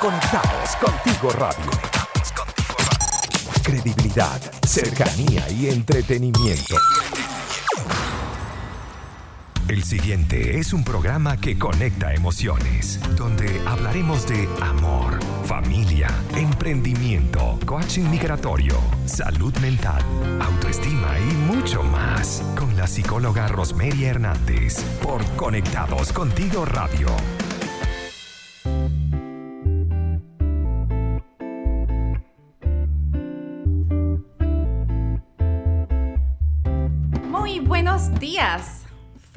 Conectados contigo radio. Credibilidad, cercanía y entretenimiento. El siguiente es un programa que conecta emociones, donde hablaremos de amor, familia, emprendimiento, coaching migratorio, salud mental, autoestima y mucho más, con la psicóloga Rosemary Hernández, por Conectados Contigo Radio.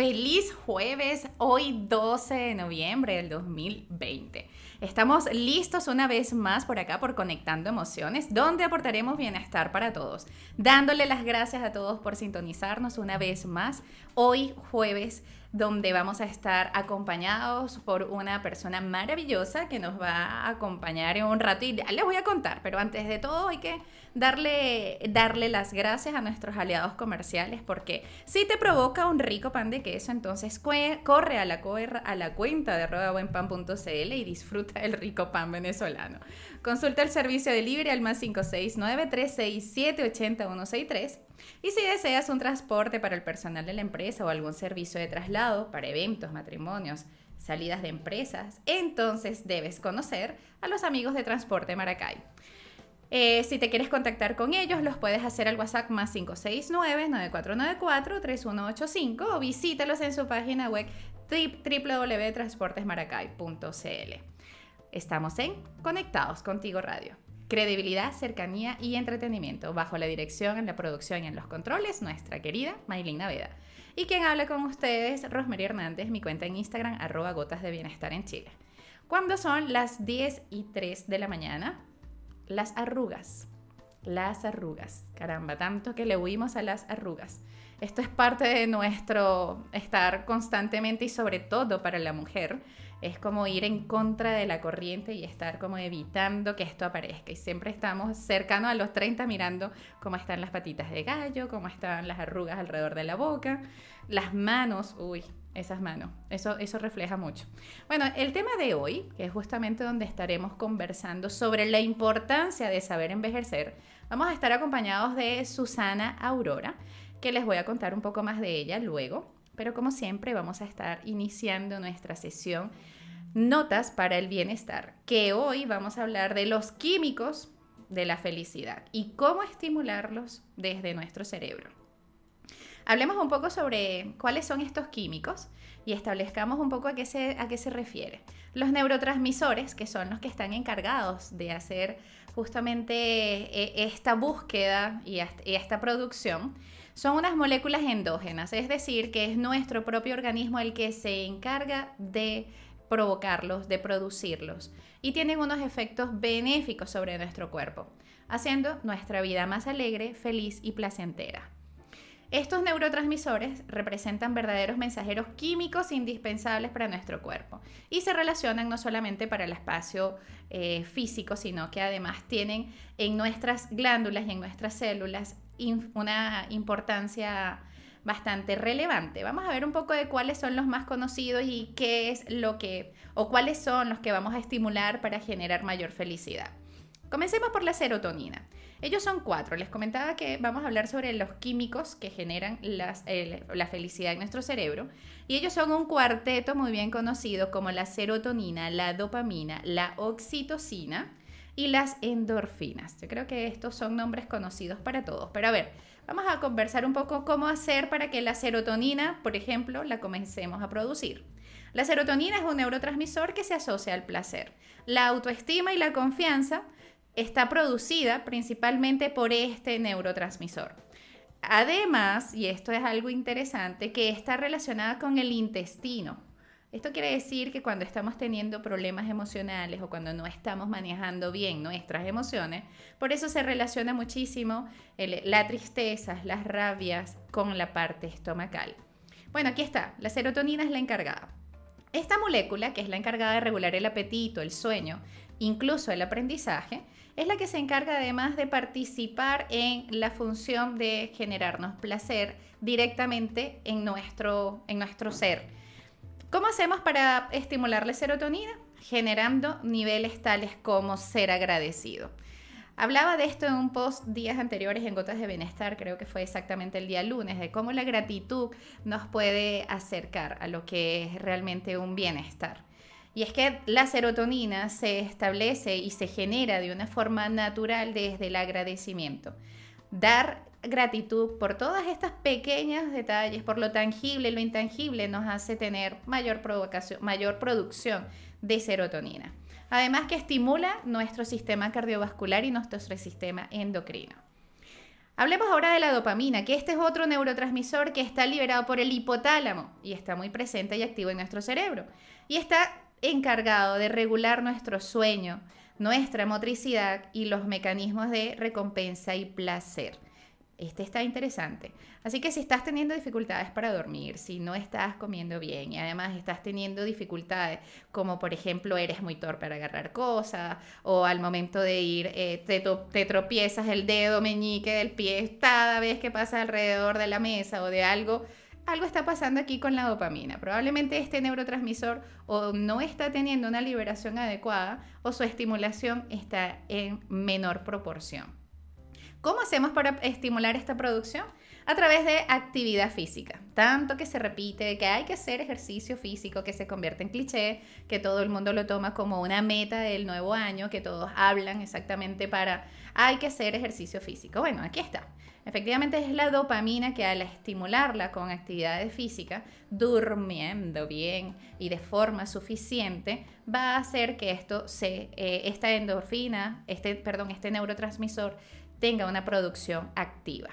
Feliz jueves, hoy 12 de noviembre del 2020. Estamos listos una vez más por acá por Conectando Emociones, donde aportaremos bienestar para todos. Dándole las gracias a todos por sintonizarnos una vez más, hoy jueves donde vamos a estar acompañados por una persona maravillosa que nos va a acompañar en un rato y les voy a contar, pero antes de todo hay que darle, darle las gracias a nuestros aliados comerciales porque si te provoca un rico pan de queso, entonces corre a la, a la cuenta de rodabuenpan.cl y disfruta el rico pan venezolano. Consulta el servicio de libre al más 569 367 80163 y si deseas un transporte para el personal de la empresa o algún servicio de traslado para eventos, matrimonios, salidas de empresas, entonces debes conocer a los amigos de Transporte Maracay. Eh, si te quieres contactar con ellos, los puedes hacer al WhatsApp más 569-9494-3185 o visítalos en su página web www.transportesmaracay.cl. Estamos en Conectados Contigo Radio. Credibilidad, cercanía y entretenimiento bajo la dirección en la producción y en los controles, nuestra querida Maylin Naveda. Y quien habla con ustedes, Rosemary Hernández, mi cuenta en Instagram, arroba gotas de bienestar en Chile. Cuando son las 10 y 3 de la mañana, las arrugas. Las arrugas. Caramba, tanto que le huimos a las arrugas. Esto es parte de nuestro estar constantemente y sobre todo para la mujer es como ir en contra de la corriente y estar como evitando que esto aparezca. Y siempre estamos cercanos a los 30 mirando cómo están las patitas de gallo, cómo están las arrugas alrededor de la boca, las manos, uy, esas manos, eso, eso refleja mucho. Bueno, el tema de hoy, que es justamente donde estaremos conversando sobre la importancia de saber envejecer, vamos a estar acompañados de Susana Aurora, que les voy a contar un poco más de ella luego. Pero como siempre vamos a estar iniciando nuestra sesión Notas para el Bienestar, que hoy vamos a hablar de los químicos de la felicidad y cómo estimularlos desde nuestro cerebro. Hablemos un poco sobre cuáles son estos químicos y establezcamos un poco a qué se, a qué se refiere. Los neurotransmisores, que son los que están encargados de hacer justamente eh, esta búsqueda y esta producción, son unas moléculas endógenas, es decir, que es nuestro propio organismo el que se encarga de provocarlos, de producirlos, y tienen unos efectos benéficos sobre nuestro cuerpo, haciendo nuestra vida más alegre, feliz y placentera. Estos neurotransmisores representan verdaderos mensajeros químicos indispensables para nuestro cuerpo y se relacionan no solamente para el espacio eh, físico, sino que además tienen en nuestras glándulas y en nuestras células una importancia bastante relevante. Vamos a ver un poco de cuáles son los más conocidos y qué es lo que, o cuáles son los que vamos a estimular para generar mayor felicidad. Comencemos por la serotonina. Ellos son cuatro. Les comentaba que vamos a hablar sobre los químicos que generan la felicidad en nuestro cerebro. Y ellos son un cuarteto muy bien conocido como la serotonina, la dopamina, la oxitocina y las endorfinas. Yo creo que estos son nombres conocidos para todos. Pero a ver, vamos a conversar un poco cómo hacer para que la serotonina, por ejemplo, la comencemos a producir. La serotonina es un neurotransmisor que se asocia al placer. La autoestima y la confianza está producida principalmente por este neurotransmisor. Además, y esto es algo interesante, que está relacionada con el intestino. Esto quiere decir que cuando estamos teniendo problemas emocionales o cuando no estamos manejando bien nuestras emociones, por eso se relaciona muchísimo la tristeza, las rabias con la parte estomacal. Bueno, aquí está, la serotonina es la encargada. Esta molécula, que es la encargada de regular el apetito, el sueño, incluso el aprendizaje, es la que se encarga además de participar en la función de generarnos placer directamente en nuestro, en nuestro ser ¿Cómo hacemos para estimular la serotonina? generando niveles tales como ser agradecido. Hablaba de esto en un post días anteriores en Gotas de Bienestar, creo que fue exactamente el día lunes, de cómo la gratitud nos puede acercar a lo que es realmente un bienestar. Y es que la serotonina se establece y se genera de una forma natural desde el agradecimiento. Dar gratitud por todas estas pequeños detalles, por lo tangible lo intangible, nos hace tener mayor, mayor producción de serotonina. Además que estimula nuestro sistema cardiovascular y nuestro sistema endocrino. Hablemos ahora de la dopamina, que este es otro neurotransmisor que está liberado por el hipotálamo y está muy presente y activo en nuestro cerebro. Y está encargado de regular nuestro sueño, nuestra motricidad y los mecanismos de recompensa y placer. Este está interesante. Así que si estás teniendo dificultades para dormir, si no estás comiendo bien y además estás teniendo dificultades, como por ejemplo eres muy torpe para agarrar cosas o al momento de ir eh, te, te, tropiezas el dedo meñique del pie cada vez que pasas alrededor de la mesa o de algo, algo está pasando aquí con la dopamina. Probablemente este neurotransmisor o no está teniendo una liberación adecuada o su estimulación está en menor proporción. ¿Cómo hacemos para estimular esta producción? A través de actividad física. Tanto que se repite que hay que hacer ejercicio físico, que se convierte en cliché, que todo el mundo lo toma como una meta del nuevo año, que todos hablan exactamente para hay que hacer ejercicio físico. Bueno, aquí está. Efectivamente es la dopamina que al estimularla con actividades físicas, durmiendo bien y de forma suficiente, va a hacer que esto se, eh, esta endorfina, este, perdón, este neurotransmisor tenga una producción activa.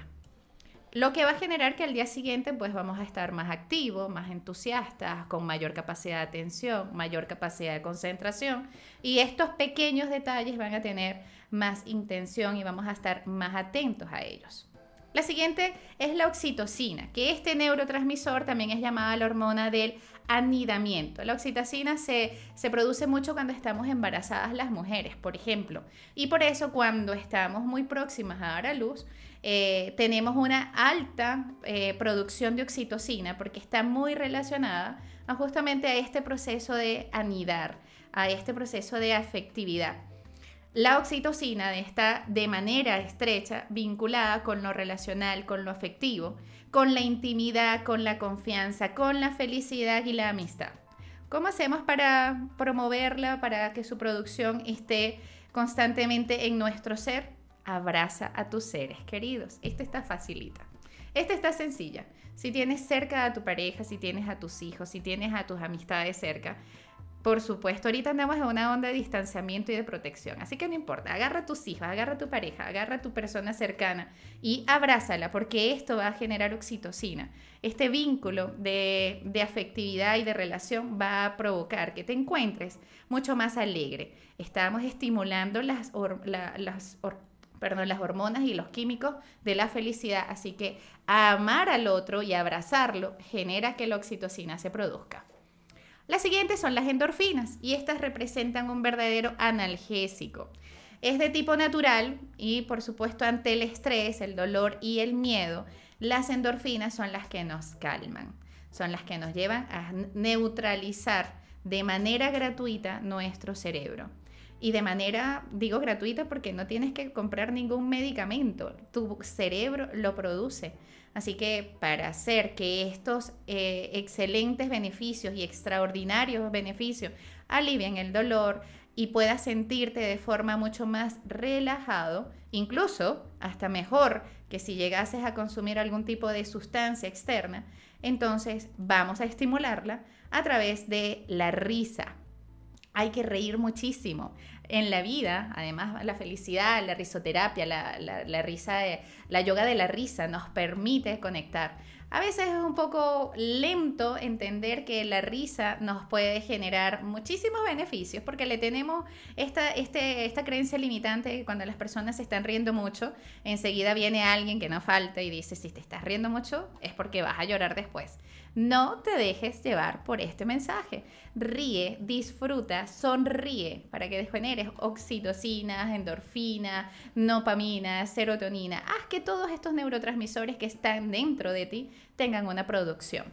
Lo que va a generar que al día siguiente pues vamos a estar más activos, más entusiastas, con mayor capacidad de atención, mayor capacidad de concentración y estos pequeños detalles van a tener más intención y vamos a estar más atentos a ellos. La siguiente es la oxitocina, que este neurotransmisor también es llamada la hormona del anidamiento. La oxitocina se, se, produce mucho cuando estamos embarazadas las mujeres, por ejemplo. Y por eso cuando estamos muy próximas a dar a luz, eh, tenemos una alta eh, producción de oxitocina porque está muy relacionada justamente a este proceso de anidar, a este proceso de afectividad. La oxitocina está de manera estrecha vinculada con lo relacional, con lo afectivo, con la intimidad, con la confianza, con la felicidad y la amistad. ¿Cómo hacemos para promoverla, para que su producción esté constantemente en nuestro ser? Abraza a tus seres queridos. Esta está facilita. Esta está sencilla. Si tienes cerca a tu pareja, si tienes a tus hijos, si tienes a tus amistades cerca, por supuesto, ahorita andamos en una onda de distanciamiento y de protección, así que no importa, agarra a tus hijos, agarra a tu pareja, agarra a tu persona cercana y abrázala, porque esto va a generar oxitocina. Este vínculo de, afectividad y de relación va a provocar que te encuentres mucho más alegre. Estamos estimulando las, las hormonas y los químicos de la felicidad. Así que amar al otro y abrazarlo genera que la oxitocina se produzca. Las siguientes son las endorfinas y estas representan un verdadero analgésico. Es de tipo natural y por supuesto ante el estrés, el dolor y el miedo, las endorfinas son las que nos calman, son las que nos llevan a neutralizar de manera gratuita nuestro cerebro. Y de manera, digo gratuita porque no tienes que comprar ningún medicamento, tu cerebro lo produce. Así que para hacer que estos eh, excelentes beneficios y extraordinarios beneficios alivien el dolor y puedas sentirte de forma mucho más relajado, incluso hasta mejor que si llegases a consumir algún tipo de sustancia externa, entonces vamos a estimularla a través de la risa. Hay que reír muchísimo en la vida, además la felicidad, la risoterapia, la, risa, la yoga de la risa nos permite conectar. A veces es un poco lento entender que la risa nos puede generar muchísimos beneficios porque le tenemos esta, este, creencia limitante que cuando las personas se están riendo mucho, enseguida viene alguien que no falta y dice, si te estás riendo mucho es porque vas a llorar después. No te dejes llevar por este mensaje. Ríe, disfruta, sonríe para que generes oxitocina, endorfina, dopamina, serotonina. Haz que todos estos neurotransmisores que están dentro de ti tengan una producción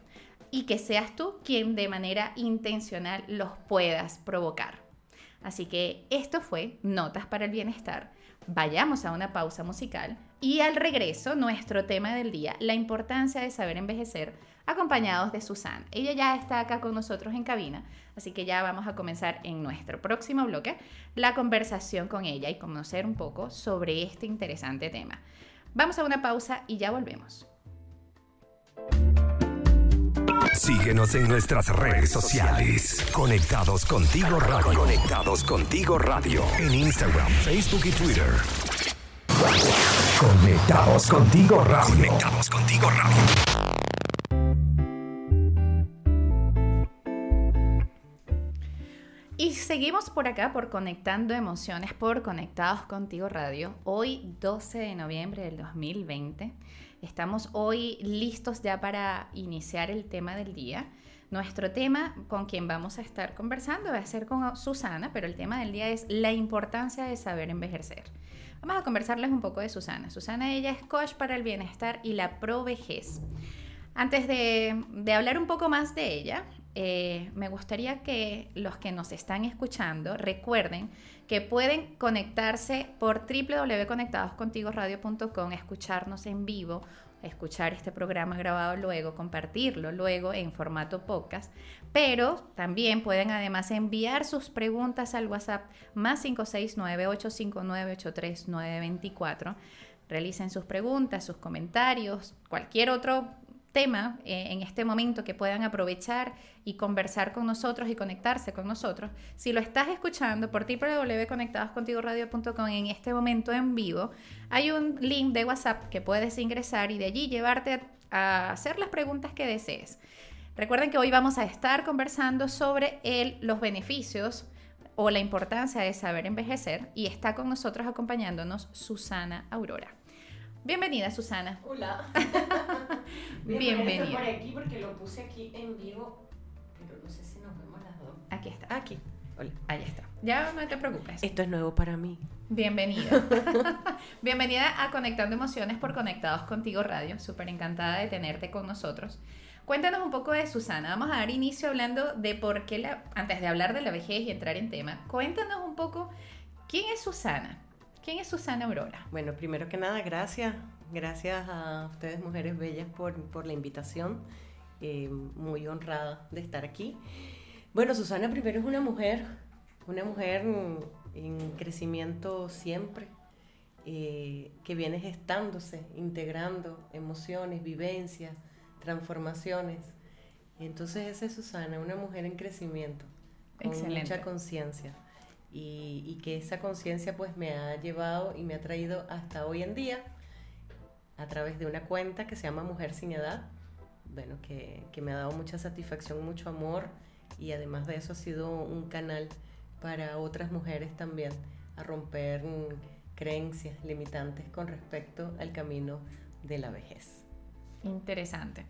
y que seas tú quien de manera intencional los puedas provocar. Así que esto fue Notas para el Bienestar. Vayamos a una pausa musical y al regreso nuestro tema del día, la importancia de saber envejecer, acompañados de Susana. Ella ya está acá con nosotros en cabina, así que ya vamos a comenzar en nuestro próximo bloque la conversación con ella y conocer un poco sobre este interesante tema. Vamos a una pausa y ya volvemos. Síguenos en nuestras redes sociales. Conectados contigo radio. Conectados contigo radio. En Instagram, Facebook y Twitter. Conectados contigo radio. Conectados contigo radio. Y seguimos por acá por Conectando Emociones por Conectados Contigo Radio. Hoy 12 de noviembre del 2020. Estamos hoy listos ya para iniciar el tema del día. Nuestro tema con quien vamos a estar conversando va a ser con Susana, pero el tema del día es la importancia de saber envejecer. Vamos a conversarles un poco de Susana. Susana, ella es coach para el bienestar y la provejez. Antes de, de hablar un poco más de ella, eh, me gustaría que los que nos están escuchando recuerden que pueden conectarse por www.conectadoscontigoradio.com, escucharnos en vivo, escuchar este programa grabado luego, compartirlo luego en formato podcast, pero también pueden además enviar sus preguntas al WhatsApp más 569-859-83924. Realicen sus preguntas, sus comentarios, cualquier otro tema eh, en este momento que puedan aprovechar y conversar con nosotros y conectarse con nosotros. Si lo estás escuchando por www.conectadoscontigoradio.com en este momento en vivo, hay un link de WhatsApp que puedes ingresar y de allí llevarte a hacer las preguntas que desees. Recuerden que hoy vamos a estar conversando sobre el, los beneficios o la importancia de saber envejecer y está con nosotros acompañándonos Susana Aurora. Bienvenida, Susana. Hola. Bienvenida. por aquí porque lo puse aquí en vivo, pero no sé si nos vemos las dos. Aquí está. Aquí. Hola. Ahí está. Ya no te preocupes. Esto es nuevo para mí. Bienvenida. Bienvenida a Conectando Emociones por Conectados Contigo Radio. Súper encantada de tenerte con nosotros. Cuéntanos un poco de Susana. Vamos a dar inicio hablando de por qué, la, antes de hablar de la vejez y entrar en tema, cuéntanos un poco quién es Susana. ¿Quién es Susana Aurora? Bueno, primero que nada, gracias. Gracias a ustedes, mujeres bellas, por, por la invitación. Eh, muy honrada de estar aquí. Bueno, Susana primero es una mujer, una mujer en crecimiento siempre, eh, que viene gestándose, integrando emociones, vivencias, transformaciones. Entonces esa es Susana, una mujer en crecimiento, con Excelente. mucha conciencia. Y, y que esa conciencia pues me ha llevado y me ha traído hasta hoy en día a través de una cuenta que se llama Mujer sin Edad, bueno, que, que me ha dado mucha satisfacción, mucho amor y además de eso ha sido un canal para otras mujeres también a romper creencias limitantes con respecto al camino de la vejez. Interesante.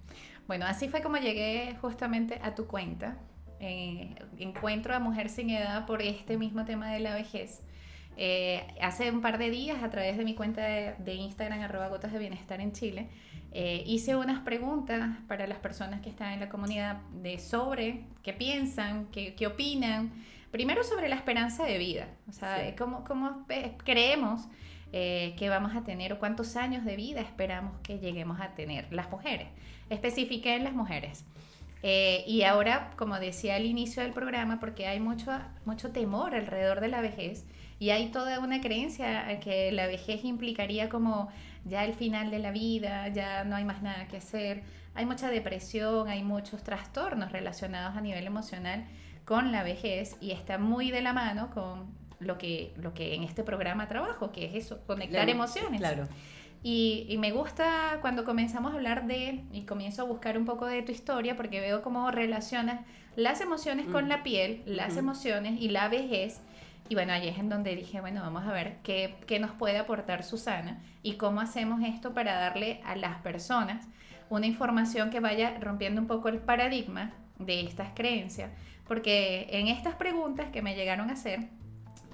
Bueno, así fue como llegué justamente a tu cuenta. Eh, encuentro a Mujer sin Edad por este mismo tema de la vejez. Eh, hace un par de días, a través de mi cuenta de, de Instagram, arroba gotas de bienestar en Chile, eh, hice unas preguntas para las personas que están en la comunidad de sobre qué piensan, qué, qué opinan. Primero sobre la esperanza de vida, o sea, Sí. cómo, cómo pe- creemos eh, que vamos a tener o cuántos años de vida esperamos que lleguemos a tener las mujeres. Especifiqué en las mujeres. Eh, y ahora, como decía al inicio del programa, porque hay mucho, mucho temor alrededor de la vejez y hay toda una creencia que la vejez implicaría como ya el final de la vida, ya no hay más nada que hacer. Hay mucha depresión, hay muchos trastornos relacionados a nivel emocional con la vejez y está muy de la mano con lo que, lo que en este programa trabajo, que es eso, conectar La- emociones. Claro. Y, y me gusta cuando comenzamos a hablar de, y comienzo a buscar un poco de tu historia, porque veo cómo relacionas las emociones con Mm. la piel, las emociones y la vejez. Y bueno, ahí es en donde dije, bueno, vamos a ver qué, qué nos puede aportar Susana y cómo hacemos esto para darle a las personas una información que vaya rompiendo un poco el paradigma de estas creencias. Porque en estas preguntas que me llegaron a hacer,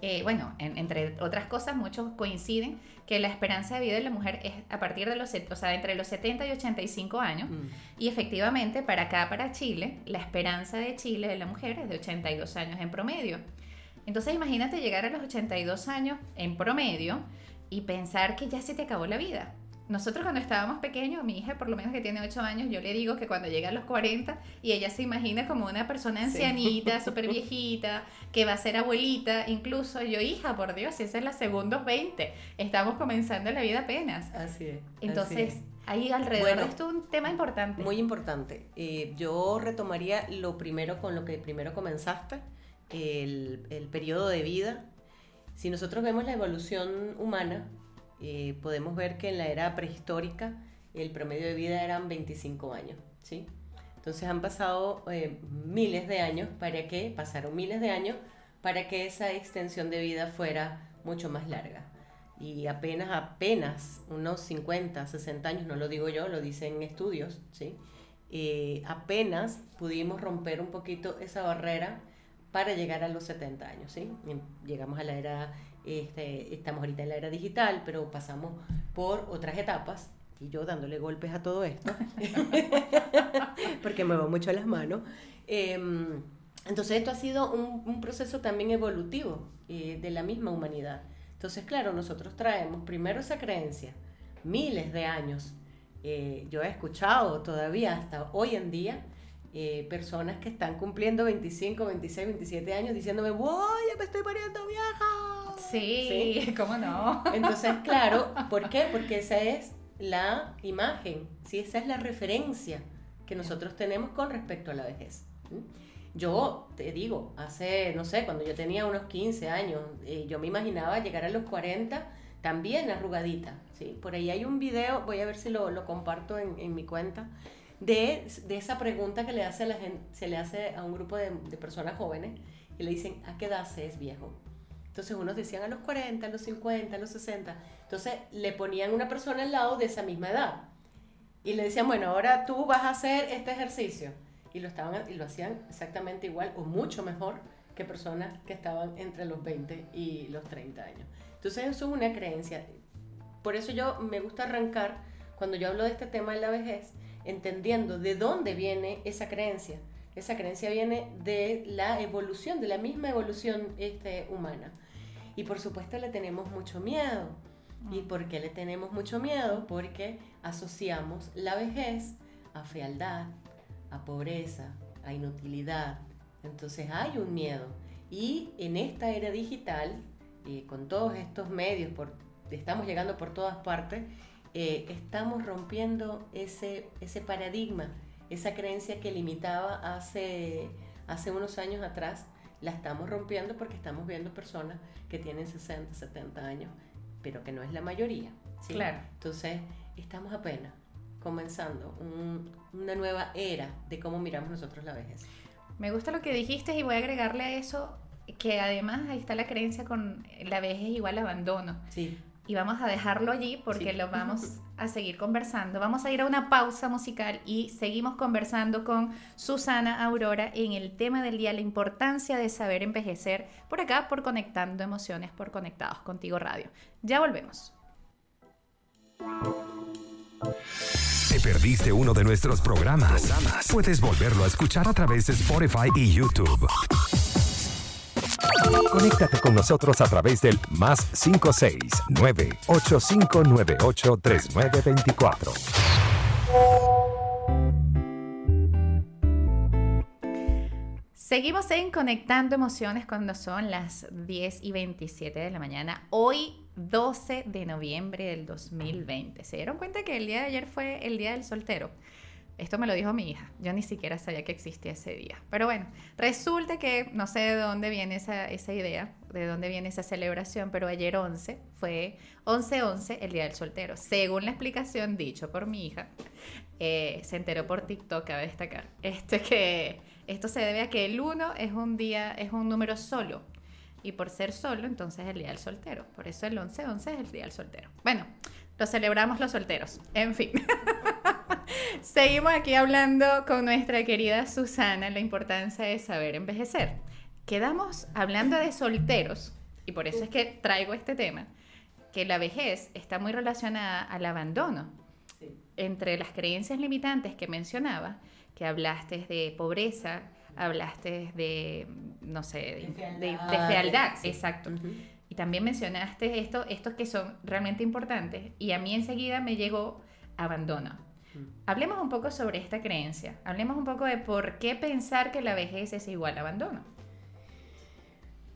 eh, bueno, en- entre otras cosas, muchos coinciden que la esperanza de vida de la mujer es a partir de los, o sea, entre los 70 y 85 años. Mm. Y efectivamente, para acá, para Chile, la esperanza de Chile de la mujer es de 82 años en promedio. Entonces imagínate llegar a los 82 años en promedio y pensar que ya se te acabó la vida. Nosotros cuando estábamos pequeños, mi hija por lo menos que tiene 8 años, yo le digo que cuando llega a los 40 y ella se imagina como una persona ancianita, súper viejita, que va a ser abuelita, incluso yo, hija, por Dios, esa es la segunda 20, estamos comenzando la vida apenas. Así es. Entonces, ahí alrededor de esto un tema importante. Muy importante. Eh, yo retomaría lo primero con lo que primero comenzaste, el, el periodo de vida. Si nosotros vemos la evolución humana, eh, podemos ver que en la era prehistórica el promedio de vida eran 25 años, ¿sí? Entonces han pasado eh, miles de años para que, pasaron miles de años para que esa extensión de vida fuera mucho más larga. Y apenas, apenas unos 50, 60 años, no lo digo yo, lo dicen estudios, ¿sí? Eh, apenas pudimos romper un poquito esa barrera para llegar a los 70 años, ¿sí? Llegamos a la era este, estamos ahorita en la era digital, pero pasamos por otras etapas y yo dándole golpes a todo esto, porque me va mucho a las manos. Em, entonces esto ha sido un, proceso también evolutivo eh, de la misma humanidad. Entonces, claro, nosotros traemos primero esa creencia, miles de años. Eh, yo he escuchado todavía hasta hoy en día eh, personas que están cumpliendo 25, 26, 27 años diciéndome, voy, ya me estoy poniendo vieja. Sí, ¿cómo no? Entonces, claro, ¿por qué? Porque esa es la imagen, ¿sí? esa es la referencia que nosotros tenemos con respecto a la vejez. Yo te digo, hace, no sé, cuando yo tenía unos 15 años, eh, yo me imaginaba llegar a los 40 también arrugadita. ¿sí? Por ahí hay un video, voy a ver si lo, lo comparto en, en mi cuenta, de, esa pregunta que le hace a se le hace a un grupo de, de, personas jóvenes y le dicen, ¿a qué edad se es viejo? Entonces unos decían a los 40, a los 50, a los 60. Entonces le ponían una persona al lado de esa misma edad y le decían, bueno, ahora tú vas a hacer este ejercicio. Y lo, estaban, y lo hacían exactamente igual o mucho mejor que personas que estaban entre los 20 y los 30 años. Entonces eso es una creencia. Por eso yo me gusta arrancar, cuando yo hablo de este tema de la vejez, entendiendo de dónde viene esa creencia. Esa creencia viene de la evolución, de la misma evolución este, humana. Y por supuesto le tenemos mucho miedo. ¿Y mm. por qué le tenemos mucho miedo? Porque asociamos la vejez a fealdad, a pobreza, a inutilidad. Entonces hay un miedo. Y en esta era digital, eh, con todos estos medios, por, estamos llegando por todas partes, eh, estamos rompiendo ese, ese paradigma, esa creencia que limitaba hace, hace unos años atrás, la estamos rompiendo porque estamos viendo personas que tienen 60, 70 años, pero que no es la mayoría. Claro. Entonces, estamos apenas comenzando una nueva era de cómo miramos nosotros la vejez. Me gusta lo que dijiste y voy a agregarle a eso que además ahí está la creencia con la vejez igual abandono. Sí y vamos a dejarlo allí porque lo vamos a seguir conversando. Vamos a ir a una pausa musical y seguimos conversando con Susana Aurora en el tema del día, la importancia de saber envejecer, por acá por Conectando Emociones, por Conectados Contigo Radio. Ya volvemos. ¿Te perdiste uno de nuestros programas? Puedes volverlo a escuchar a través de Spotify y YouTube. Conéctate con nosotros a través del más 569 8598 3924. Seguimos en Conectando Emociones cuando son las 10 y 27 de la mañana. Hoy 12 de noviembre del 2020. ¿Se dieron cuenta que el día de ayer fue el día del soltero? Esto me lo dijo mi hija. Yo ni siquiera sabía que existía ese día. Pero bueno, resulta que no sé de dónde viene esa, idea, de dónde viene esa celebración, pero ayer 11 fue 11-11 el Día del Soltero. Según la explicación dicho por mi hija, eh, se enteró por TikTok, a destacar. Este que esto se debe a que el 1 es un día, es un número solo. Y por ser solo, entonces es el Día del Soltero. Por eso el 11-11 es el Día del Soltero. Bueno, lo celebramos los solteros. En fin. Seguimos aquí hablando con nuestra querida Susana la importancia de saber envejecer. Quedamos hablando de solteros, y por eso es que traigo este tema, que la vejez está muy relacionada al abandono. Entre las creencias limitantes que mencionaba, que hablaste de pobreza, hablaste de, no sé, de, De de- de fealdad, fealdad, sí. exacto. Y también mencionaste esto, estos que son realmente importantes. Y a mí enseguida me llegó abandono. Mm. Hablemos un poco sobre esta creencia. Hablemos un poco de por qué pensar que la vejez es igual a abandono.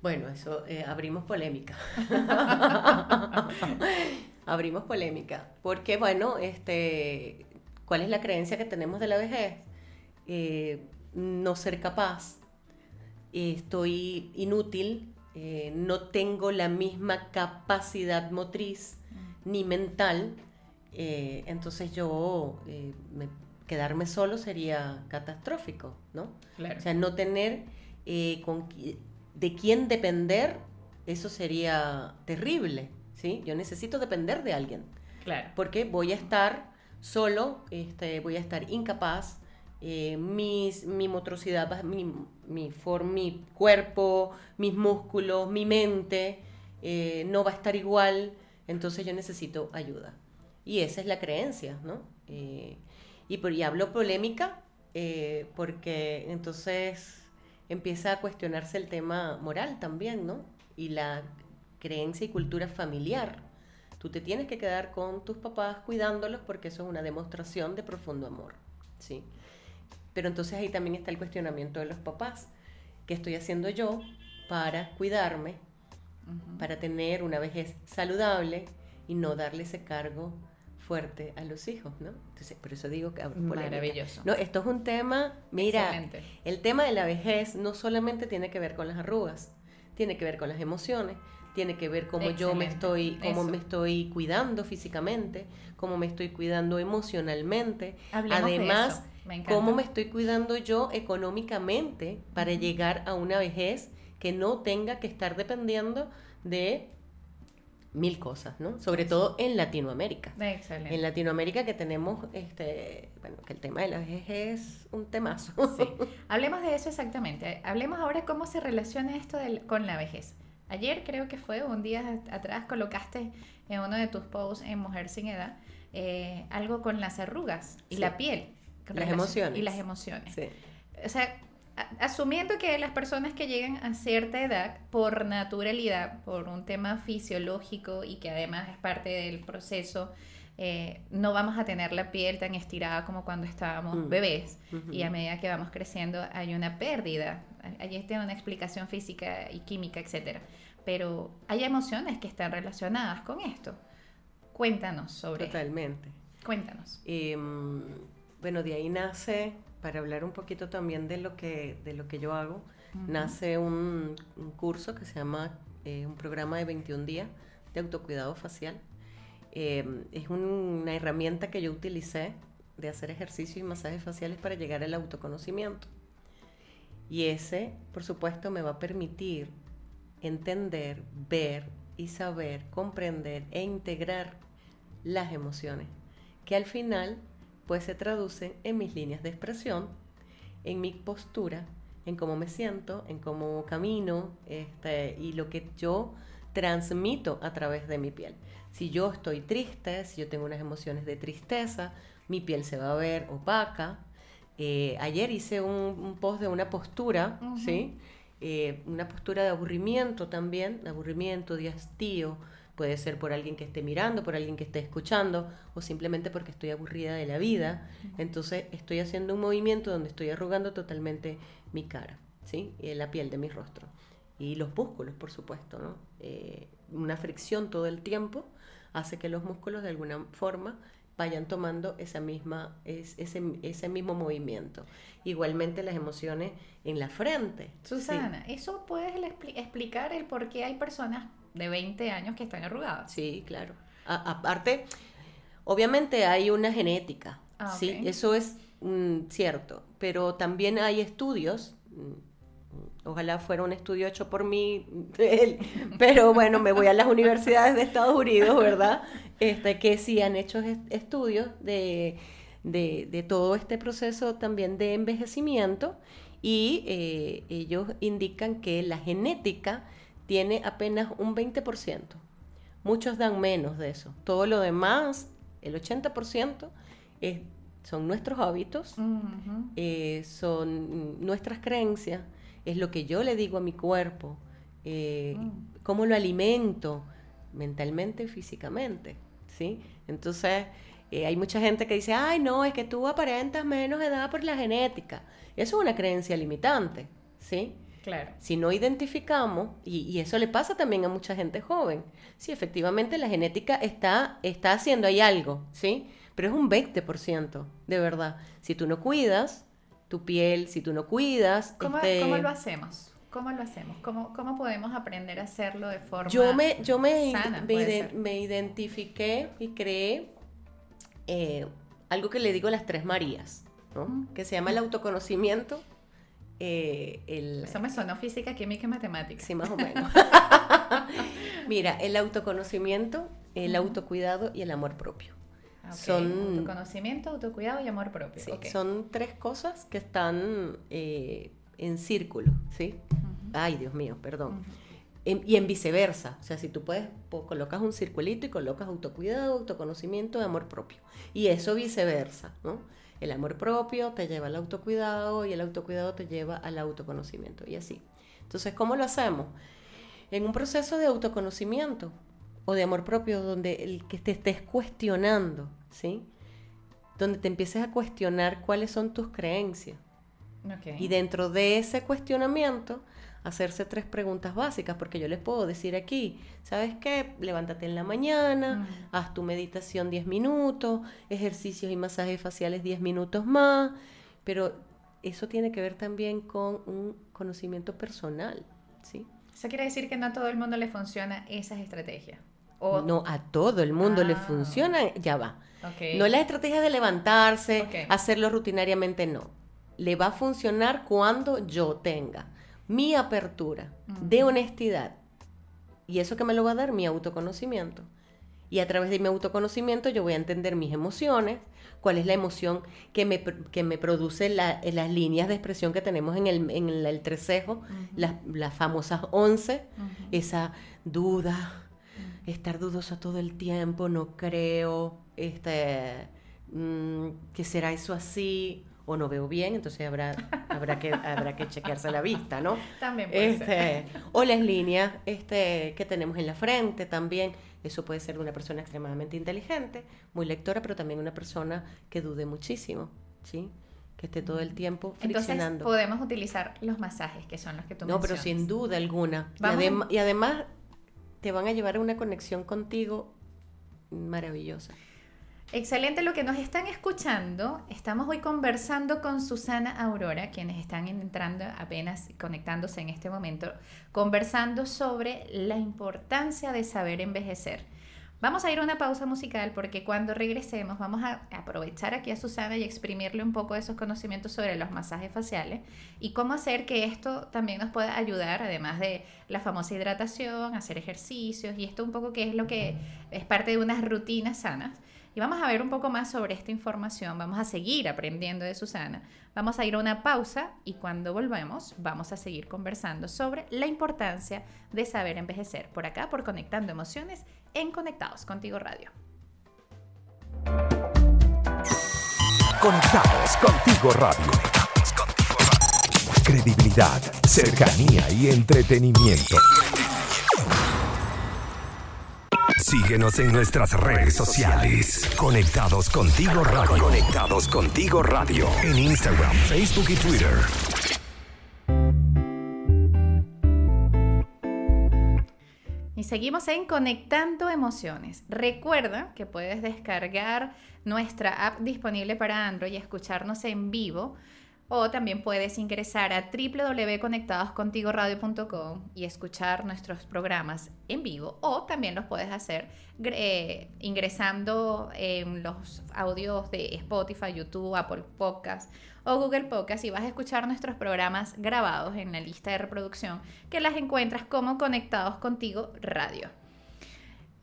Bueno, eso eh, abrimos polémica. abrimos polémica. Porque, bueno, este, ¿cuál es la creencia que tenemos de la vejez? Eh, no ser capaz, estoy inútil, eh, no tengo la misma capacidad motriz ni mental. Eh, entonces yo, eh, me- quedarme solo sería catastrófico, ¿no? Claro. O sea, no tener eh, con de quién depender, eso sería terrible, ¿sí? Yo necesito depender de alguien, claro. porque voy a estar solo, este, voy a estar incapaz, eh, mis, mi motricidad, va- mi, mi, for- mi cuerpo, mis músculos, mi mente, eh, no va a estar igual, entonces yo necesito ayuda. Y esa es la creencia, ¿no? Eh, y, por, y hablo polémica eh, porque entonces empieza a cuestionarse el tema moral también, ¿no? Y la creencia y cultura familiar. Tú te tienes que quedar con tus papás cuidándolos porque eso es una demostración de profundo amor, ¿sí? Pero entonces ahí también está el cuestionamiento de los papás. ¿Qué estoy haciendo yo para cuidarme, para tener una vejez saludable y no darle ese cargo fuerte a los hijos, ¿no? Entonces, por eso digo que. Maravilloso. No, esto es un tema, mira, Excelente. el tema de la vejez no solamente tiene que ver con las arrugas, tiene que ver con las emociones, tiene que ver cómo yo me estoy, cómo Eso. me estoy cuidando físicamente, cómo me estoy cuidando emocionalmente, Hablemos de además. Me cómo me estoy cuidando yo económicamente para llegar a una vejez que no tenga que estar dependiendo de mil cosas, ¿no? Sobre todo en Latinoamérica. Excelente. En Latinoamérica que tenemos, este, bueno, que el tema de la vejez es un temazo. Sí. Hablemos de eso exactamente. Hablemos ahora cómo se relaciona esto del- con la vejez. Ayer creo que fue, un día atrás, colocaste en uno de tus posts en Mujer sin Edad eh, algo con las arrugas y Sí. la piel. Las relación- emociones. Y las emociones. Sí. O sea, asumiendo que las personas que llegan a cierta edad, por naturalidad, por un tema fisiológico y que además es parte del proceso, eh, no vamos a tener la piel tan estirada como cuando estábamos Mm. bebés. Y a medida que vamos creciendo hay una pérdida. Allí está una explicación física y química, etcétera. Pero hay emociones que están relacionadas con esto. Cuéntanos sobre. Totalmente. Cuéntanos. Mm, bueno, de ahí nace, para hablar un poquito también de lo que, de lo que yo hago, nace un, un curso que se llama eh, un programa de 21 días de autocuidado facial. Eh, es un- una herramienta que yo utilicé de hacer ejercicios y masajes faciales para llegar al autoconocimiento. Y ese, por supuesto, me va a permitir entender, ver y saber, comprender e integrar las emociones, que al final pues se traducen en mis líneas de expresión, en mi postura, en cómo me siento, en cómo camino este, y lo que yo transmito a través de mi piel. Si yo estoy triste, si yo tengo unas emociones de tristeza, mi piel se va a ver opaca. Eh, ayer hice un, un post de una postura. ¿sí? Eh, una postura de aburrimiento también, de aburrimiento, de hastío. Puede ser por alguien que esté mirando, por alguien que esté escuchando, o simplemente porque estoy aburrida de la vida. Entonces estoy haciendo un movimiento donde estoy arrugando totalmente mi cara, ¿sí? Eh, la piel de mi rostro. Y los músculos, por supuesto, ¿no? Eh, una fricción todo el tiempo hace que los músculos de alguna forma vayan tomando esa misma, es- ese, ese mismo movimiento. Igualmente las emociones en la frente. ¿sí? Susana, ¿eso puedes expli- explicar el por qué hay personas de 20 años que están arrugadas? Sí, claro. A- aparte, obviamente hay una genética, Ah, sí, eso es mm, cierto, pero también hay estudios, mm, ojalá fuera un estudio hecho por mí, pero bueno, me voy a las universidades de Estados Unidos, ¿verdad? Este, que sí han hecho est- estudios de, de, de todo este proceso también de envejecimiento y eh, ellos indican que la genética tiene apenas un 20%. Muchos dan menos de eso. Todo lo demás, el 80%, es son nuestros hábitos, eh, son nuestras creencias, es lo que yo le digo a mi cuerpo, eh, Mm. cómo lo alimento mentalmente y físicamente, ¿sí? Entonces, eh, hay mucha gente que dice, ay, no, es que tú aparentas menos edad por la genética. Eso es una creencia limitante, ¿sí? Claro. Si no identificamos, y, y eso le pasa también a mucha gente joven, sí, efectivamente la genética está, está haciendo ahí algo, ¿sí? Pero es un 20%, de verdad. Si tú no cuidas tu piel, si tú no cuidas... ¿Cómo, este, cómo lo hacemos? ¿Cómo lo hacemos? ¿Cómo, ¿Cómo podemos aprender a hacerlo de forma Yo me, yo me, sana? me, ide- me identifiqué y creé eh, algo que le digo las tres Marías, ¿no? Ujú. que se llama el autoconocimiento, eh, el, Eso me sonó física, química y matemática. Sí, más o menos. Mira, el autoconocimiento, el autocuidado y el amor propio. Ah, ok. son- Autoconocimiento, autocuidado y amor propio. Sí, ok. Son tres cosas que están eh, en círculo, ¿sí? Ujú. Ay, Dios mío, perdón. Ujú. En- y en viceversa, o sea, si tú puedes, po- colocas un circulito y colocas autocuidado, autoconocimiento y amor propio. Y eso viceversa, ¿no? El amor propio te lleva al autocuidado y el autocuidado te lleva al autoconocimiento y así. Entonces, ¿cómo lo hacemos? En un proceso de autoconocimiento o de amor propio donde el que te estés cuestionando, ¿sí? Donde te empieces a cuestionar cuáles son tus creencias. Y dentro de ese cuestionamiento, hacerse tres preguntas básicas, porque yo les puedo decir aquí, ¿sabes qué? Levántate en la mañana, Mm. haz tu meditación 10 minutos, ejercicios y masajes faciales 10 minutos más, pero eso tiene que ver también con un conocimiento personal, ¿sí? Eso quiere decir que no a todo el mundo le funciona esas estrategias. O, No a todo el mundo le Ah. funciona, ya va. No la estrategia de levantarse, hacerlo rutinariamente, no. Le va a funcionar cuando yo tenga mi apertura de honestidad. Y eso que me lo va a dar mi autoconocimiento. Y a través de mi autoconocimiento yo voy a entender mis emociones, cuál es la emoción que me, que me produce la- las líneas de expresión que tenemos en el, en el, el trecejo, Ujú. las, las famosas 11, Ujú. esa duda, estar dudosa todo el tiempo, no creo, este, mm, que será eso así, o no veo bien, entonces habrá, habrá, que, habrá que chequearse la vista, ¿no? También puede ser. Este, o las líneas este, que tenemos en la frente también. Eso puede ser una persona extremadamente inteligente, muy lectora, pero también una persona que dude muchísimo, ¿sí? Que esté todo el tiempo Entonces friccionando. podemos utilizar los masajes, que son los que tú No, pero sin duda alguna. Y, Vamos adem- a- y además te van a llevar a una conexión contigo maravillosa. Excelente lo que nos están escuchando. Estamos hoy conversando con Susana Aurora, quienes están entrando apenas conectándose en este momento, conversando sobre la importancia de saber envejecer. Vamos a ir a una pausa musical porque cuando regresemos vamos a aprovechar aquí a Susana y exprimirle un poco de esos conocimientos sobre los masajes faciales y cómo hacer que esto también nos pueda ayudar, además de la famosa hidratación, hacer ejercicios y esto un poco que es lo que es parte de unas rutinas sanas. Y vamos a ver un poco más sobre esta información, vamos a seguir aprendiendo de Susana, vamos a ir a una pausa y cuando volvemos vamos a seguir conversando sobre la importancia de saber envejecer por acá, por Conectando Emociones en Conectados Contigo Radio. Conectados contigo radio. Credibilidad, cercanía y entretenimiento. Síguenos en nuestras redes sociales. Conectados contigo radio. Conectados contigo radio. En Instagram, Facebook y Twitter. Seguimos en Conectando Emociones. Recuerda que puedes descargar nuestra app disponible para Android y escucharnos en vivo. O también puedes ingresar a www.conectadoscontigoradio.com y escuchar nuestros programas en vivo. O también los puedes hacer eh, ingresando en los audios de Spotify, YouTube, Apple Podcast o Google Podcast y vas a escuchar nuestros programas grabados en la lista de reproducción que las encuentras como Conectados Contigo Radio.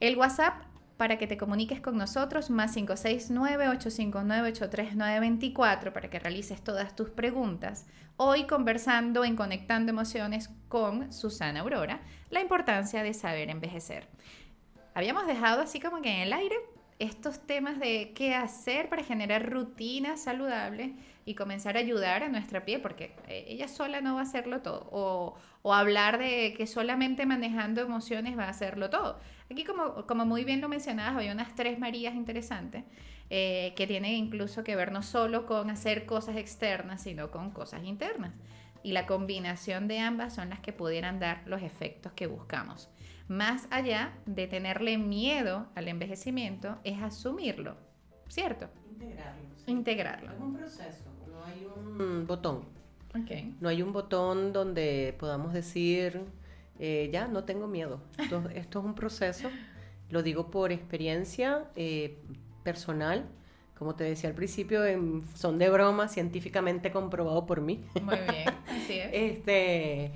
El WhatsApp para que te comuniques con nosotros, más 569-859-839-24 para que realices todas tus preguntas. Hoy conversando en Conectando Emociones con Susana Aurora, la importancia de saber envejecer. Habíamos dejado así como que en el aire estos temas de qué hacer para generar rutinas saludables y comenzar a ayudar a nuestra piel, porque eh, ella sola no va a hacerlo todo, o, hablar de que solamente manejando emociones va a hacerlo todo. Aquí, como, como muy bien lo mencionabas, hay unas tres Marías interesantes eh, que tienen incluso que ver no solo con hacer cosas externas, sino con cosas internas. Y la combinación de ambas son las que pudieran dar los efectos que buscamos. Más allá de tenerle miedo al envejecimiento, es asumirlo, ¿cierto? Integrarlo. Integrarlo. Es un proceso, no hay un botón. Ok. No hay un botón donde podamos decir, eh, ya, no tengo miedo. Esto, esto es un proceso, lo digo por experiencia eh, personal. Como te decía al principio, en son de broma, científicamente comprobado por mí. Muy bien, así es. Este,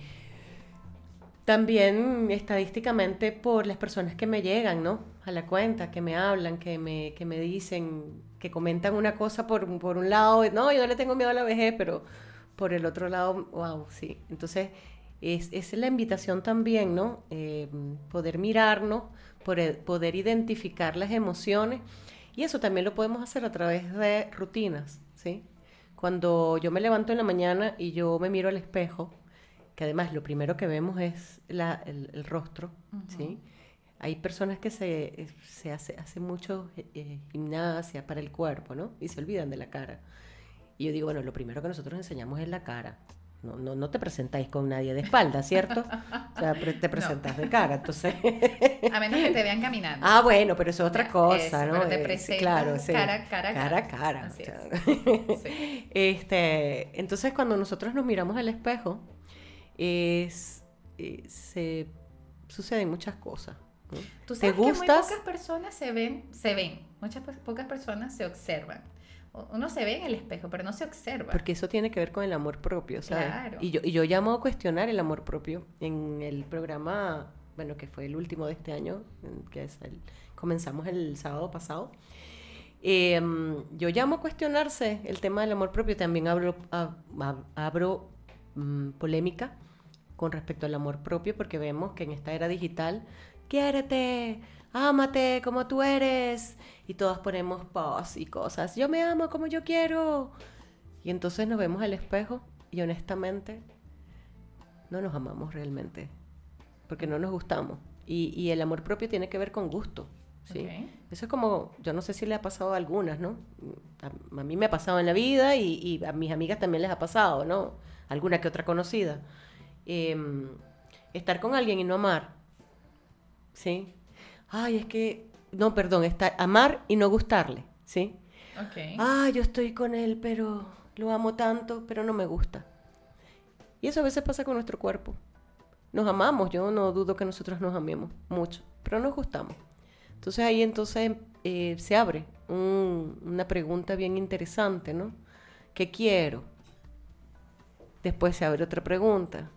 también estadísticamente por las personas que me llegan, ¿no? A la cuenta, que me hablan, que me, que me dicen, que comentan una cosa por, por un lado, no, yo no le tengo miedo a la vejez, pero por el otro lado, wow, sí. Entonces, es, es la invitación también, ¿no? Eh, poder mirarnos, poder, poder identificar las emociones, y eso también lo podemos hacer a través de rutinas, ¿sí? Cuando yo me levanto en la mañana y yo me miro al espejo, que además lo primero que vemos es la, el, el rostro, ¿sí? Hay personas que se, se hace, hace mucho eh, gimnasia para el cuerpo, ¿no? Y se olvidan de la cara. Y yo digo, bueno, lo primero que nosotros enseñamos es la cara. No, no, no te presentáis con nadie de espalda, ¿cierto? O sea, te presentas de cara, entonces... A menos que te vean caminando. ah, bueno, pero eso es otra Ya, cosa, eso, ¿no? pero te Eh, presentas claro, sí. cara- cara cara. cara. cara, Así o sea. es. Sí. Este, entonces cuando nosotros nos miramos al espejo, es, eh, se suceden muchas cosas. ¿no? Tú ¿Te sabes que muy gustas? pocas personas se ven, se ven, muchas po- pocas personas se observan. Uno se ve en el espejo, pero no se observa. Porque eso tiene que ver con el amor propio, ¿sabes? Claro. Y yo, y yo llamo a cuestionar el amor propio en el programa, bueno, que fue el último de este año, que es el, comenzamos el sábado pasado. Eh, yo llamo a cuestionarse el tema del amor propio. También abro, ab- ab- abro mm, polémica con respecto al amor propio, porque vemos que en esta era digital, quiérete, ámate como tú eres. Y todas ponemos posts y cosas. Yo me amo como yo quiero. Y entonces nos vemos al espejo y honestamente no nos amamos realmente. Porque no nos gustamos. Y, y el amor propio tiene que ver con gusto. ¿sí? Ok. Eso es como, yo no sé si le ha pasado a algunas, ¿no? A, a mí me ha pasado en la vida y, y a mis amigas también les ha pasado, ¿no? Alguna que otra conocida. Em, estar con alguien y no amar. ¿Sí? Ay, es que, no, perdón, estar, amar y no gustarle, ¿sí? Ok. Ah, yo estoy con él, pero lo amo tanto, pero no me gusta. Y eso a veces pasa con nuestro cuerpo. Nos amamos, yo no dudo que nosotros nos amemos mucho, pero nos gustamos. Entonces ahí entonces eh, se abre un- una pregunta bien interesante, ¿no? ¿Qué quiero? Después se abre otra pregunta.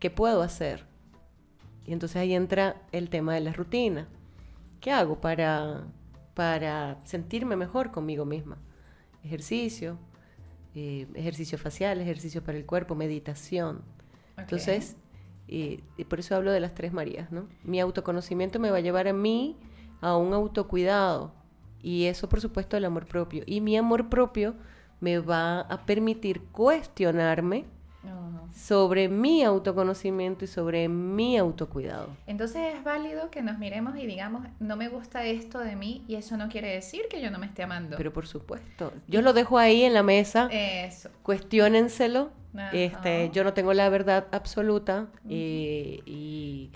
¿Qué puedo hacer? Y entonces ahí entra el tema de la rutina. ¿Qué hago para, para sentirme mejor conmigo misma? Ejercicio, eh, ejercicio facial, ejercicio para el cuerpo, meditación. Ok. Entonces, eh, y por eso hablo de las tres Marías, ¿no? Mi autoconocimiento me va a llevar a mí a un autocuidado y eso, por supuesto, el amor propio. Y mi amor propio me va a permitir cuestionarme Sobre mi autoconocimiento y sobre mi autocuidado. Entonces es válido que nos miremos y digamos, no me gusta esto de mí y eso no quiere decir que yo no me esté amando. Pero por supuesto, yo lo dejo ahí en la mesa, Eso. cuestiónenselo. Este, yo no tengo la verdad absoluta eh, y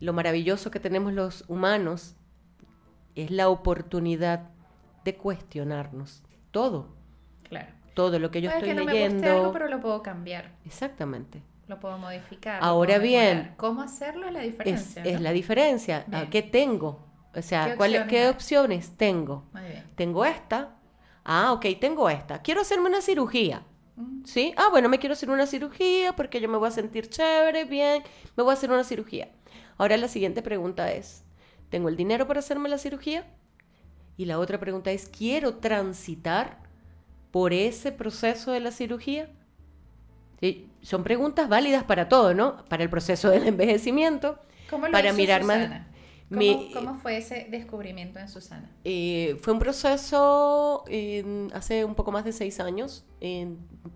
lo maravilloso que tenemos los humanos es la oportunidad de cuestionarnos todo, Claro. Todo lo que yo estoy que no me guste leyendo. algo, pero lo puedo cambiar. Exactamente. Lo puedo modificar. Ahora puedo bien, mejorar. ¿Cómo hacerlo es la diferencia? es ¿no? la diferencia. Ah, Bien. ¿Qué tengo? O sea, ¿Qué ¿cuál- opciones ¿qué opciones tengo? Muy bien. Tengo esta. Ah, ok, tengo esta. Quiero hacerme una cirugía. Mm, ¿Sí? Ah, bueno, me quiero hacer una cirugía porque yo me voy a sentir chévere, bien. Me voy a hacer una cirugía. Ahora la siguiente pregunta es, ¿tengo el dinero para hacerme la cirugía? Y la otra pregunta es, ¿quiero transitar por ese proceso de la cirugía? Sí, Son preguntas válidas para todo, ¿no? Para el proceso del envejecimiento, ¿Cómo lo para hizo mirar más... Susana? ¿Cómo, Mi- cómo fue ese descubrimiento en Susana? Eh, fue un proceso hace un poco más de seis años.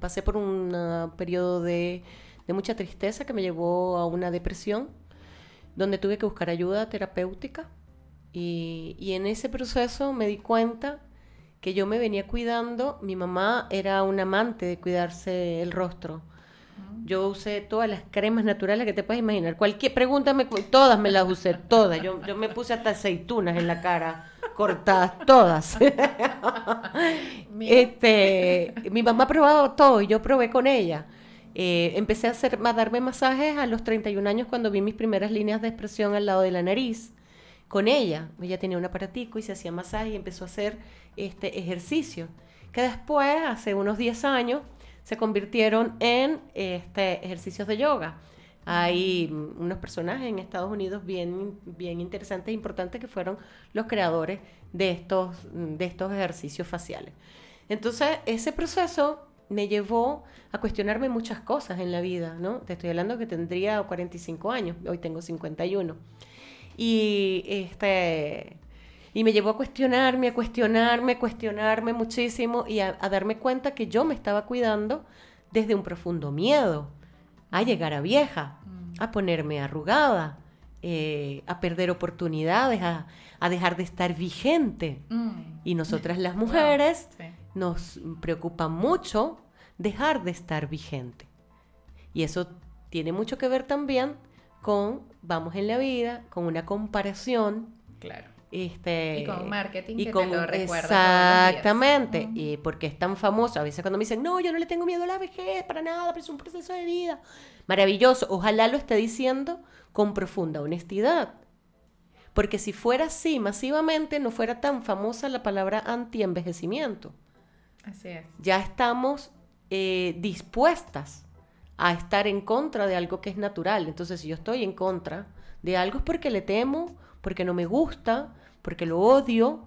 Pasé por un ah, periodo de, de mucha tristeza que me llevó a una depresión, donde tuve que buscar ayuda terapéutica. Y, y en ese proceso me di cuenta que yo me venía cuidando. Mi mamá era un amante de cuidarse el rostro. Yo usé todas las cremas naturales que te puedes imaginar. Cualquier, pregúntame, todas me las usé, todas. Yo, yo me puse hasta aceitunas en la cara, cortadas, todas. este, mi mamá ha probado todo y yo probé con ella. Eh, empecé a, hacer, a darme masajes a los 31 años cuando vi mis primeras líneas de expresión al lado de la nariz. Con ella, ella tenía un aparatico y se hacía masaje y empezó a hacer este ejercicio. Que después, hace unos 10 años, se convirtieron en este, ejercicios de yoga. Hay unos personajes en Estados Unidos bien, bien interesantes e importantes que fueron los creadores de estos, de estos ejercicios faciales. Entonces, ese proceso me llevó a cuestionarme muchas cosas en la vida, ¿no? Te estoy hablando que tendría 45 años, hoy tengo 51. Y este y me llevó a cuestionarme, a cuestionarme, a cuestionarme muchísimo y a, a darme cuenta que yo me estaba cuidando desde un profundo miedo a llegar a vieja, a ponerme arrugada, eh, a perder oportunidades, a, a dejar de estar vigente. Mm, Y nosotras las mujeres sí. nos preocupa mucho dejar de estar vigente. Y eso tiene mucho que ver también con, vamos en la vida, con una comparación. Claro. Este, Y con marketing y que te con- lo recuerda todos los días. Exactamente. Y porque es tan famoso. A veces cuando me dicen, no, yo no le tengo miedo a la vejez para nada, pero es un proceso de vida. Maravilloso. Ojalá lo esté diciendo con profunda honestidad. Porque si fuera así masivamente, no fuera tan famosa la palabra anti-envejecimiento Así es. ya estamos eh, dispuestas a estar en contra de algo que es natural. Entonces, si yo estoy en contra de algo es porque le temo, porque no me gusta, porque lo odio.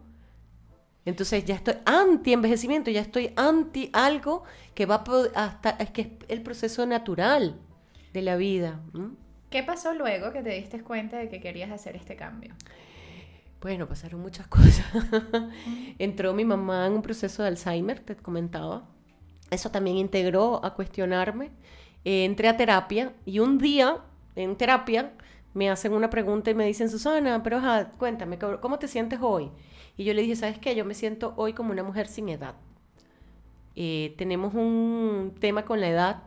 Entonces ya estoy anti envejecimiento, ya estoy anti algo que va hasta es que es el proceso natural de la vida. ¿Qué pasó luego que te diste cuenta de que querías hacer este cambio? Bueno, pasaron muchas cosas. Entró mi mamá en un proceso de Alzheimer, te comentaba. Eso también integró a cuestionarme. Eh, entré a terapia y un día en terapia me hacen una pregunta y me dicen, Susana, pero ajá, cuéntame, ¿cómo cómo te sientes hoy? Y yo le dije, ¿sabes qué? Yo me siento hoy como una mujer sin edad. Eh, tenemos un tema con la edad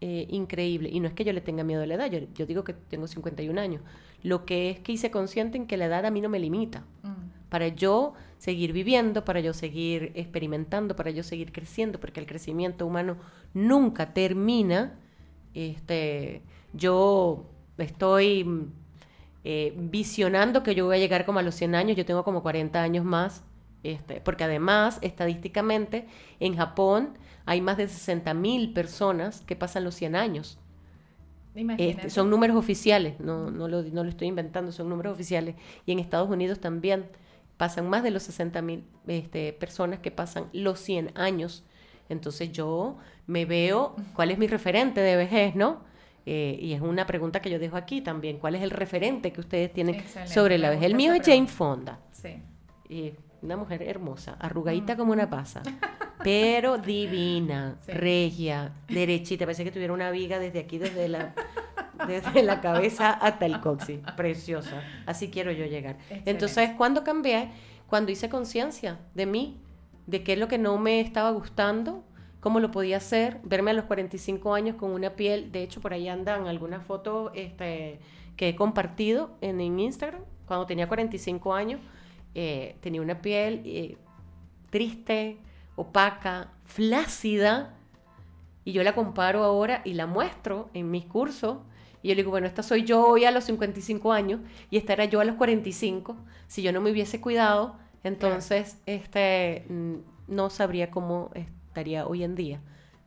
eh, increíble. Y no es que yo le tenga miedo a la edad, yo, yo digo que tengo 51 años. Lo que es que hice consciente en que la edad a mí no me limita. Mm, Para yo seguir viviendo, para yo seguir experimentando, para yo seguir creciendo, porque el crecimiento humano nunca termina. Este, yo estoy eh, visionando que yo voy a llegar como a los 100 años, yo tengo como 40 años más, este, porque además, estadísticamente, en Japón hay más de 60 mil personas que pasan los 100 años. Este, son números oficiales, no, no, lo, no lo estoy inventando, son números oficiales. Y en Estados Unidos también pasan más de los 60 mil este, personas que pasan los 100 años. Entonces yo me veo, ¿cuál es mi referente de vejez, no? Eh, y es una pregunta que yo dejo aquí también. ¿Cuál es el referente que ustedes tienen Excelente, sobre la vejez? El mío es Jane. Fonda. Sí. Una mujer hermosa, arrugadita como una pasa, pero divina, Sí. regia, derechita. Parece que tuviera una viga desde aquí, desde la, desde la cabeza hasta el coxis. Preciosa. Así quiero yo llegar. Excelente. Entonces, cuando cambié? Cuando hice conciencia de mí, de qué es lo que no me estaba gustando, cómo lo podía hacer, verme a los 45 años con una piel, de hecho por ahí andan algunas fotos este, que he compartido en, Instagram, cuando tenía 45 años, eh, tenía una piel eh, triste, opaca, flácida, y yo la comparo ahora y la muestro en mis cursos. Y yo le digo, bueno, esta soy yo hoy a los 55 años y esta era yo a los 45. Si yo no me hubiese cuidado, entonces este, mm, no sabría cómo estaría hoy en día.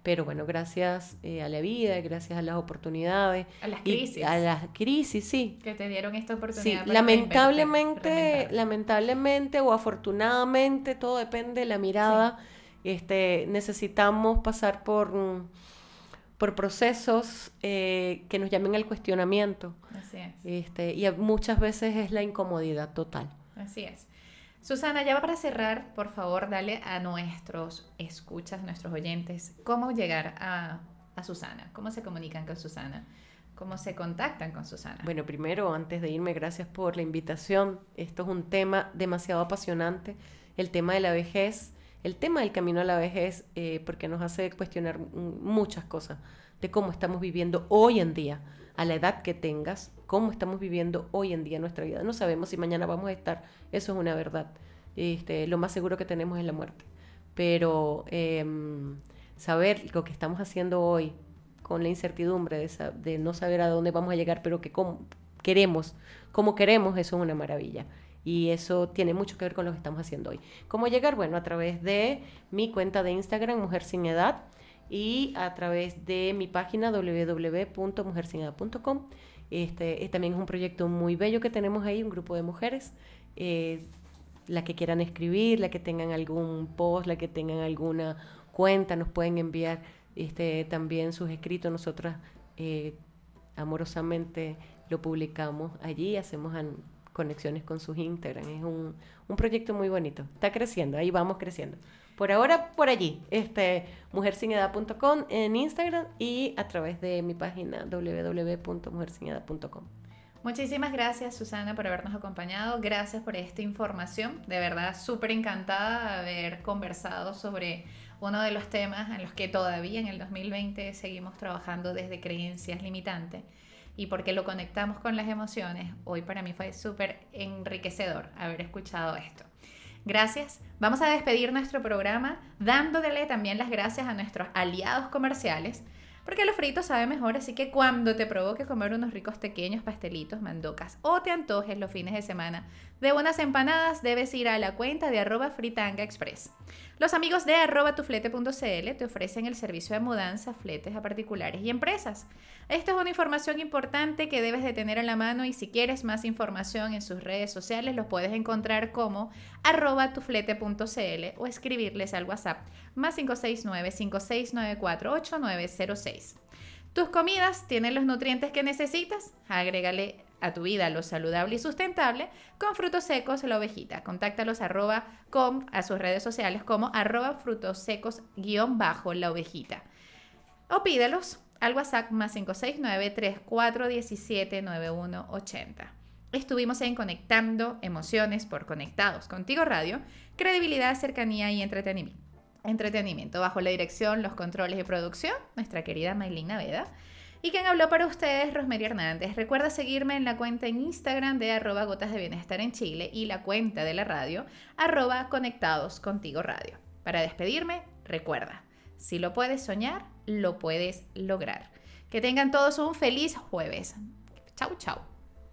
Pero bueno, gracias eh, a la vida, gracias a las oportunidades. A las crisis. a las crisis, sí. Que te dieron esta Sí, oportunidad. para lamentablemente, lamentablemente o afortunadamente, todo depende de la mirada. Este, necesitamos pasar por, mm, por procesos eh, que nos llamen al cuestionamiento. Así es. Este, y muchas veces es la incomodidad total. Así es. Susana, ya para cerrar, por favor, dale a nuestros escuchas, nuestros oyentes, cómo llegar a, Susana, cómo se comunican con Susana, cómo se contactan con Susana. Bueno, primero, antes de irme, gracias por la invitación. Esto es un tema demasiado apasionante, el tema de la vejez el tema del camino a la vejez, eh, porque nos hace cuestionar muchas cosas de cómo estamos viviendo hoy en día, a la edad que tengas, cómo estamos viviendo hoy en día nuestra vida. No sabemos si mañana vamos a estar, eso es una verdad. Este, lo más seguro que tenemos es la muerte. Pero em, saber lo que estamos haciendo hoy, con la incertidumbre de, de, no saber a dónde vamos a llegar, pero que cómo queremos, cómo queremos, eso es una maravilla. Y eso tiene mucho que ver con lo que estamos haciendo hoy. ¿Cómo llegar? Bueno, a través de mi cuenta de Instagram, Mujer Sin Edad, y a través de mi página www.mujersinedad.com. Este, también es un proyecto muy bello que tenemos ahí, un grupo de mujeres. Eh, la que quieran escribir, la que tengan algún post, la que tengan alguna cuenta, nos pueden enviar este, también sus escritos. Nosotras eh, amorosamente lo publicamos allí, hacemos conexiones con sus Instagram. Es un, un, proyecto muy bonito. Está creciendo, ahí vamos creciendo. Por ahora, por allí, este, mujersinedad.com en Instagram y a través de mi página www.mujersinedad.com. Muchísimas gracias Susana por habernos acompañado, gracias por esta información, de verdad súper encantada de haber conversado sobre uno de los temas en los que todavía en el 2020 seguimos trabajando desde creencias limitantes y porque lo conectamos con las emociones, hoy para mí fue súper enriquecedor haber escuchado esto. Gracias. Vamos a despedir nuestro programa dándole también las gracias a nuestros aliados comerciales porque lo frito sabe mejor, así que cuando te provoque comer unos ricos pequeños pastelitos, mandocas o te antojes los fines de semana de unas empanadas, debes ir a la cuenta de arroba fritanga express. Los amigos de arroba tuflete.cl te ofrecen el servicio de mudanza, fletes a particulares y empresas. Esta es una información importante que debes de tener a la mano y si quieres más información en sus redes sociales los puedes encontrar como arroba tuflete.cl o escribirles al WhatsApp más 569 5694 8906. ¿Tus comidas tienen los nutrientes que necesitas? Agrégale a tu vida lo saludable y sustentable con frutos secos la ovejita. Contáctalos arroba com a sus redes sociales como arroba frutos secos guion bajo la ovejita. O pídelos al WhatsApp más 569 3417 9180. Estuvimos en Conectando Emociones por Conectados Contigo Radio, credibilidad, cercanía y entretenimiento entretenimiento, bajo la dirección, los controles de producción, nuestra querida Maylin Naveda. Y quien habló para ustedes, Rosemary Hernández. Recuerda seguirme en la cuenta en Instagram de arroba gotas de bienestar en Chile y la cuenta de la radio arroba conectados contigo radio. Para despedirme, recuerda, si lo puedes soñar, lo puedes lograr. Que tengan todos un feliz jueves. Chau, chau.